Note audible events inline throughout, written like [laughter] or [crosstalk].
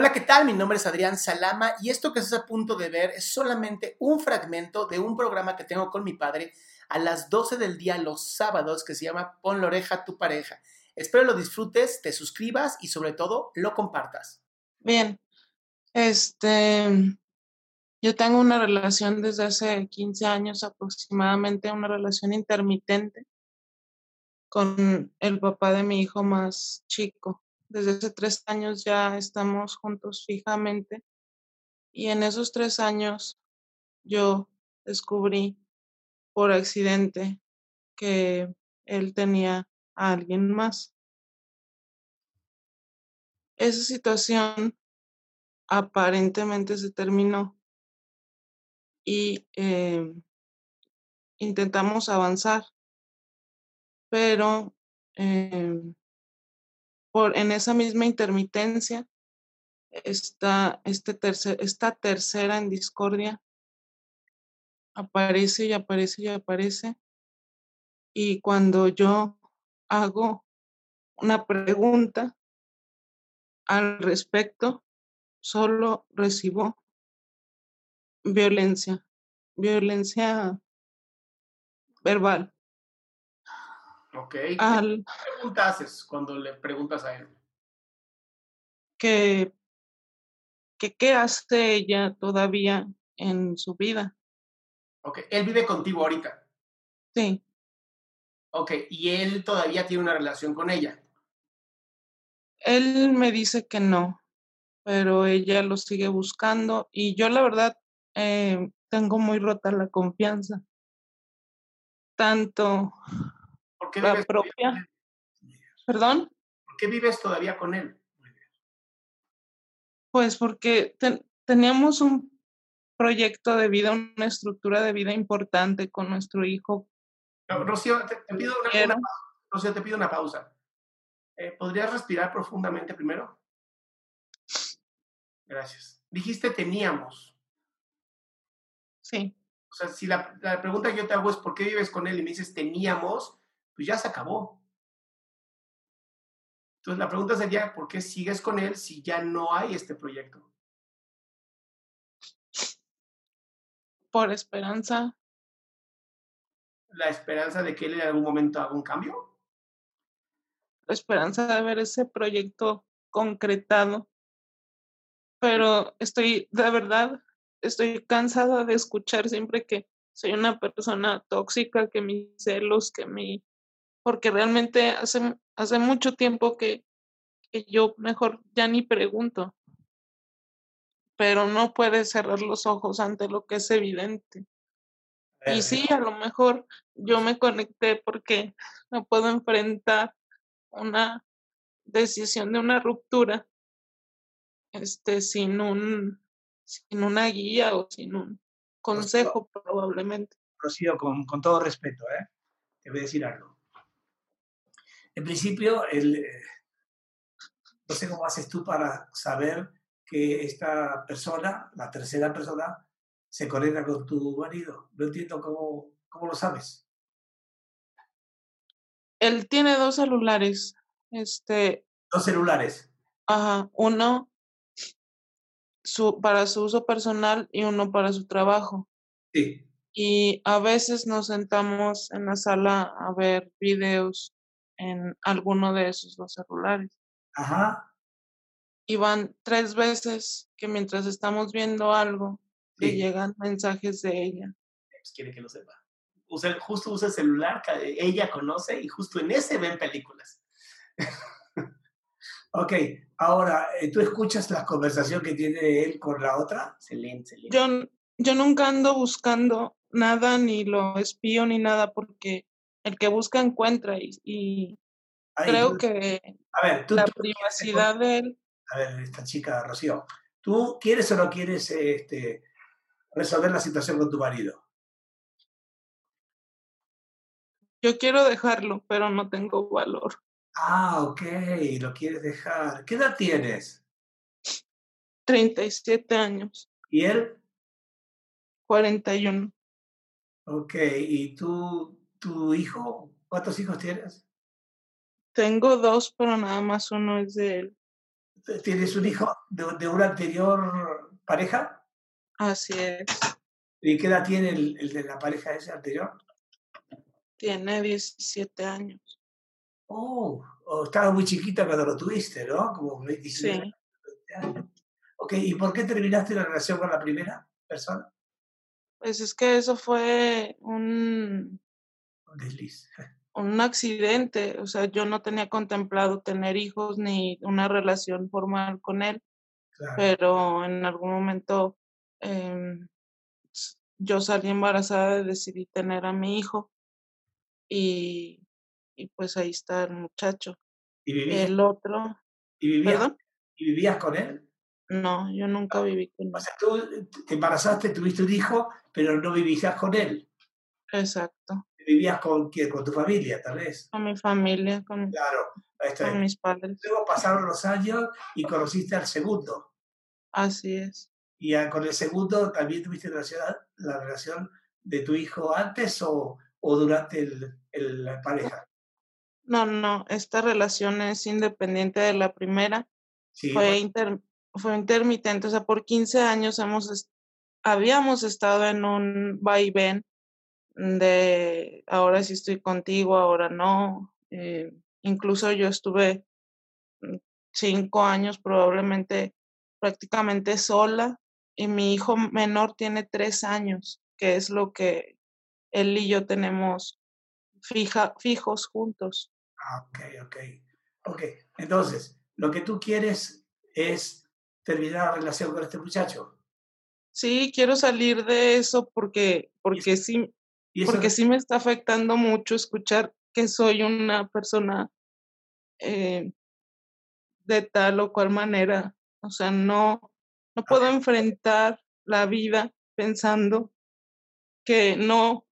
Hola, ¿qué tal? Mi nombre es Adrián Salama y esto que estás a punto de ver es solamente un fragmento de un programa que tengo con mi padre a las 12 del día los sábados que se llama Pon la oreja a tu pareja. Espero lo disfrutes, te suscribas y sobre todo lo compartas. Bien, este, yo tengo una relación desde hace 15 años aproximadamente, una relación intermitente con el papá de mi hijo más chico. Desde hace tres años ya estamos juntos fijamente y en esos tres años yo descubrí por accidente que él tenía a alguien más. Esa situación aparentemente se terminó y eh, intentamos avanzar, pero eh, por, en esa misma intermitencia está este tercer, esta tercera en discordia aparece y aparece y aparece. Y cuando yo hago una pregunta al respecto, solo recibo violencia, violencia verbal. Ok. ¿Qué pregunta haces cuando le preguntas a él? que, que qué hace ella todavía en su vida. Ok. Él vive contigo ahorita. Sí, Ok. Y él todavía tiene una relación con ella. él me dice que no, pero ella lo sigue buscando y yo la verdad eh, tengo muy rota la confianza, tanto ¿Por qué la vives propia, él? perdón, ¿Por qué vives todavía con él? pues porque ten- teníamos un proyecto de vida, una estructura de vida importante con nuestro hijo. No, Rocío, te, te pido una, una pausa. Rocío, te pido una pausa. Eh, ¿Podrías respirar profundamente primero? Gracias. Dijiste teníamos. Sí, O sea, si la, la pregunta que yo te hago es ¿por qué vives con él? Y me dices teníamos, pues ya se acabó. Entonces la pregunta sería ¿por qué sigues con él si ya no hay este proyecto? por esperanza, ¿La esperanza de que él en algún momento haga un cambio? la esperanza de ver ese proyecto concretado. Pero estoy, de verdad, estoy cansada de escuchar siempre que soy una persona tóxica, que mis celos, que mi... Porque realmente hace, hace mucho tiempo que, que yo mejor ya ni pregunto. Pero no puedes cerrar los ojos ante lo que es evidente. Y sí, a lo mejor yo me conecté porque no puedo enfrentar una decisión de una ruptura este sin un sin una guía o sin un consejo probablemente. Rocío, con, con todo respeto, ¿eh? te voy a decir algo. En principio, el, eh, no sé cómo haces tú para saber que esta persona, la tercera persona, se conecta con tu marido. No entiendo cómo, cómo lo sabes. Él tiene dos celulares. Este, Dos celulares. ajá, uno su, para su uso personal y uno para su trabajo. Sí. Y a veces nos sentamos en la sala a ver videos en alguno de esos dos celulares. Ajá. Y van tres veces que mientras estamos viendo algo, le Sí. llegan mensajes de ella. Pues quiere que lo sepa. Usa, justo usa el celular, que ella conoce y justo en ese ven películas. [laughs] Ok, ahora, eh, ¿tú escuchas la conversación que tiene él con la otra? Excelente, excelente. Yo, yo nunca ando buscando nada, ni lo espío, ni nada, porque el que busca encuentra y, y Ahí, creo tú- que A ver, tú, la tú- privacidad de él, a ver, esta chica, Rocío, ¿tú quieres o no quieres este, resolver la situación con tu marido? yo quiero dejarlo, pero no tengo valor. Ah, ok, lo quieres dejar. ¿Qué edad tienes? 37 años, ¿Y él? 41. Ok, ¿y tú, tu hijo? ¿Cuántos hijos tienes? Tengo dos, pero nada más uno es de él. ¿Tienes un hijo de, de una anterior pareja? Así es. ¿Y qué edad tiene el, el de la pareja ese anterior? Tiene 17 años. Oh, oh, estaba muy chiquita cuando lo tuviste, ¿no? Como 19 Sí. años, 20 años. Ok, ¿y por qué terminaste la relación con la primera persona? Pues es que eso fue Un desliz. un accidente. O sea, yo no tenía contemplado tener hijos ni una relación formal con él, Claro. pero en algún momento em, yo salí embarazada y decidí tener a mi hijo. Y, y pues ahí está el muchacho. ¿Y vivías, El otro, y vivías, ¿perdón? y vivías con él? No, yo nunca viví con O él. sea, tú te embarazaste, tuviste un hijo, pero no vivías con él. Exacto. Vivías con, quién? con tu familia, tal vez. Con mi familia, con, Claro, con mis padres. Luego pasaron los años y conociste al segundo. Así es. ¿Y con el segundo también tuviste relación, la relación de tu hijo antes o, o durante el, el- la pareja? No, no, esta relación es independiente de la primera. Sí, Fue, bueno, inter- fue intermitente, o sea, por 15 años hemos habíamos estado en un va y ven de ahora sí estoy contigo, ahora no. eh, incluso yo estuve mm, cinco años probablemente prácticamente sola y mi hijo menor tiene tres años, que es lo que él y yo tenemos fija, fijos juntos. ah, ok, ok. Ok, entonces, lo que tú quieres es terminar la relación con este muchacho. Sí, quiero salir de eso porque, porque sí, Y porque sí me está afectando mucho escuchar que soy una persona eh, de tal o cual manera. O sea, no, no puedo enfrentar la vida pensando que no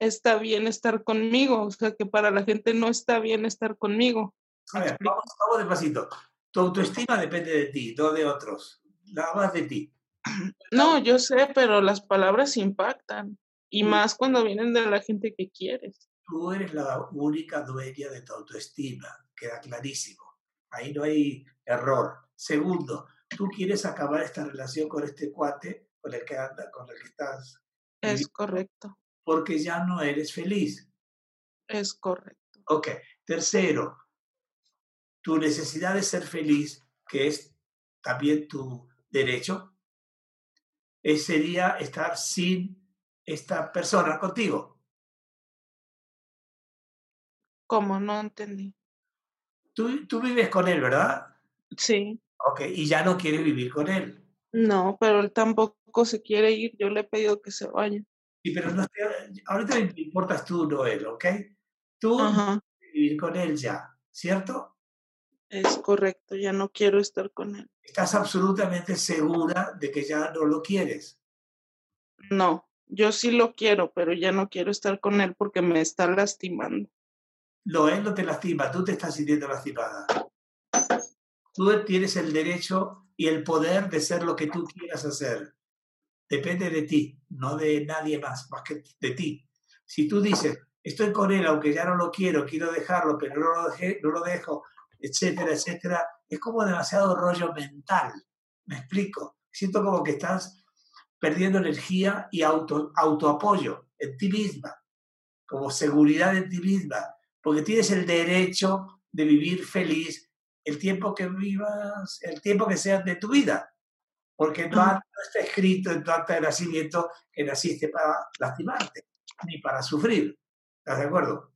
está bien estar conmigo, o sea, que para la gente no está bien estar conmigo. A ver, vamos, vamos despacito. Tu autoestima depende de ti, no de otros. Nada más de ti. [clears throat] No, yo sé, pero las palabras impactan y más cuando vienen de la gente que quieres. Tú eres la única dueña de tu autoestima, queda clarísimo. Ahí no hay error. Segundo, tú quieres acabar esta relación con este cuate con el que anda, con el que estás, Es correcto, porque ya no eres feliz. es correcto. Ok. Tercero, tu necesidad de ser feliz, que es también tu derecho, es- sería estar sin esta persona contigo. ¿Cómo? No entendí. Tú, tú vives con él, ¿verdad? Sí, Ok, y ya no quieres vivir con él. no, pero él tampoco se quiere ir. Yo le he pedido que se vaya. Sí, pero no te- ahorita me importas tú, no él, ¿ok? Tú Ajá, vivir con él ya, ¿cierto? es correcto. Ya no quiero estar con él. Estás absolutamente segura de que ya no lo quieres. No, yo sí lo quiero, pero ya no quiero estar con él porque me está lastimando. No, él no te lastima, tú te estás sintiendo lastimada. Tú tienes el derecho y el poder de ser lo que tú quieras hacer. Depende de ti, no de nadie más, más que de ti. Si tú dices, estoy con él, aunque ya no lo quiero, quiero dejarlo, pero no lo, no lo dejo, etcétera, etcétera, es como demasiado rollo mental. ¿Me explico? Siento como que estás perdiendo energía y auto, autoapoyo en ti misma, como seguridad en ti misma, porque tienes el derecho de vivir feliz el tiempo que vivas, el tiempo que sea de tu vida, porque no, no está escrito en tu acta de nacimiento que naciste para lastimarte, ni para sufrir. ¿Estás de acuerdo?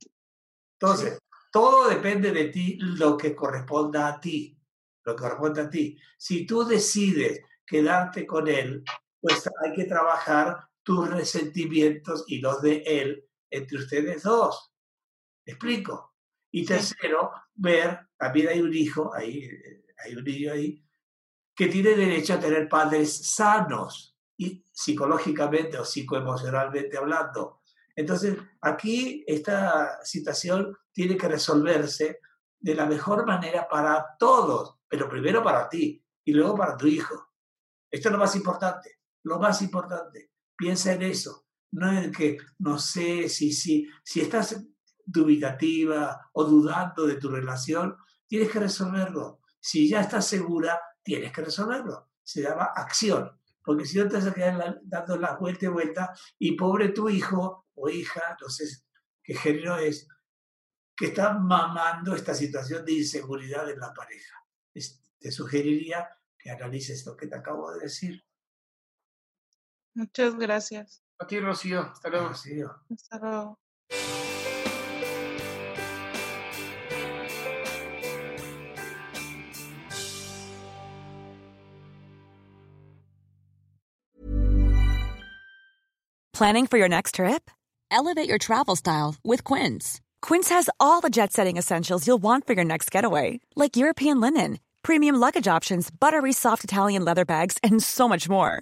Entonces, todo depende de ti, lo que corresponda a ti, lo que corresponde a ti. Si tú decides quedarte con él, pues hay que trabajar tus resentimientos y los de él entre ustedes dos. ¿Me explico? Y tercero, ver, también hay un hijo, ahí, hay un niño ahí, que tiene derecho a tener padres sanos, y psicológicamente o psicoemocionalmente hablando. Entonces, aquí esta situación tiene que resolverse de la mejor manera para todos, pero primero para ti y luego para tu hijo. Esto es lo más importante, lo más importante. Piensa en eso, no en que no sé si, si, si estás dubitativa o dudando de tu relación, tienes que resolverlo. Si ya estás segura, tienes que resolverlo. Se llama acción, porque si no te vas a quedar dando la vuelta y vuelta y pobre tu hijo o hija, no sé qué género es, que está mamando esta situación de inseguridad en la pareja. Te sugeriría que analices lo que te acabo de decir. Muchas gracias. A ti, Rocío. Hasta luego. Rocío. Hasta luego. Planning for your next trip? Elevate your travel style with Quince. Quince has all the jet setting essentials you'll want for your next getaway, like European linen, premium luggage options, buttery soft Italian leather bags, and so much more.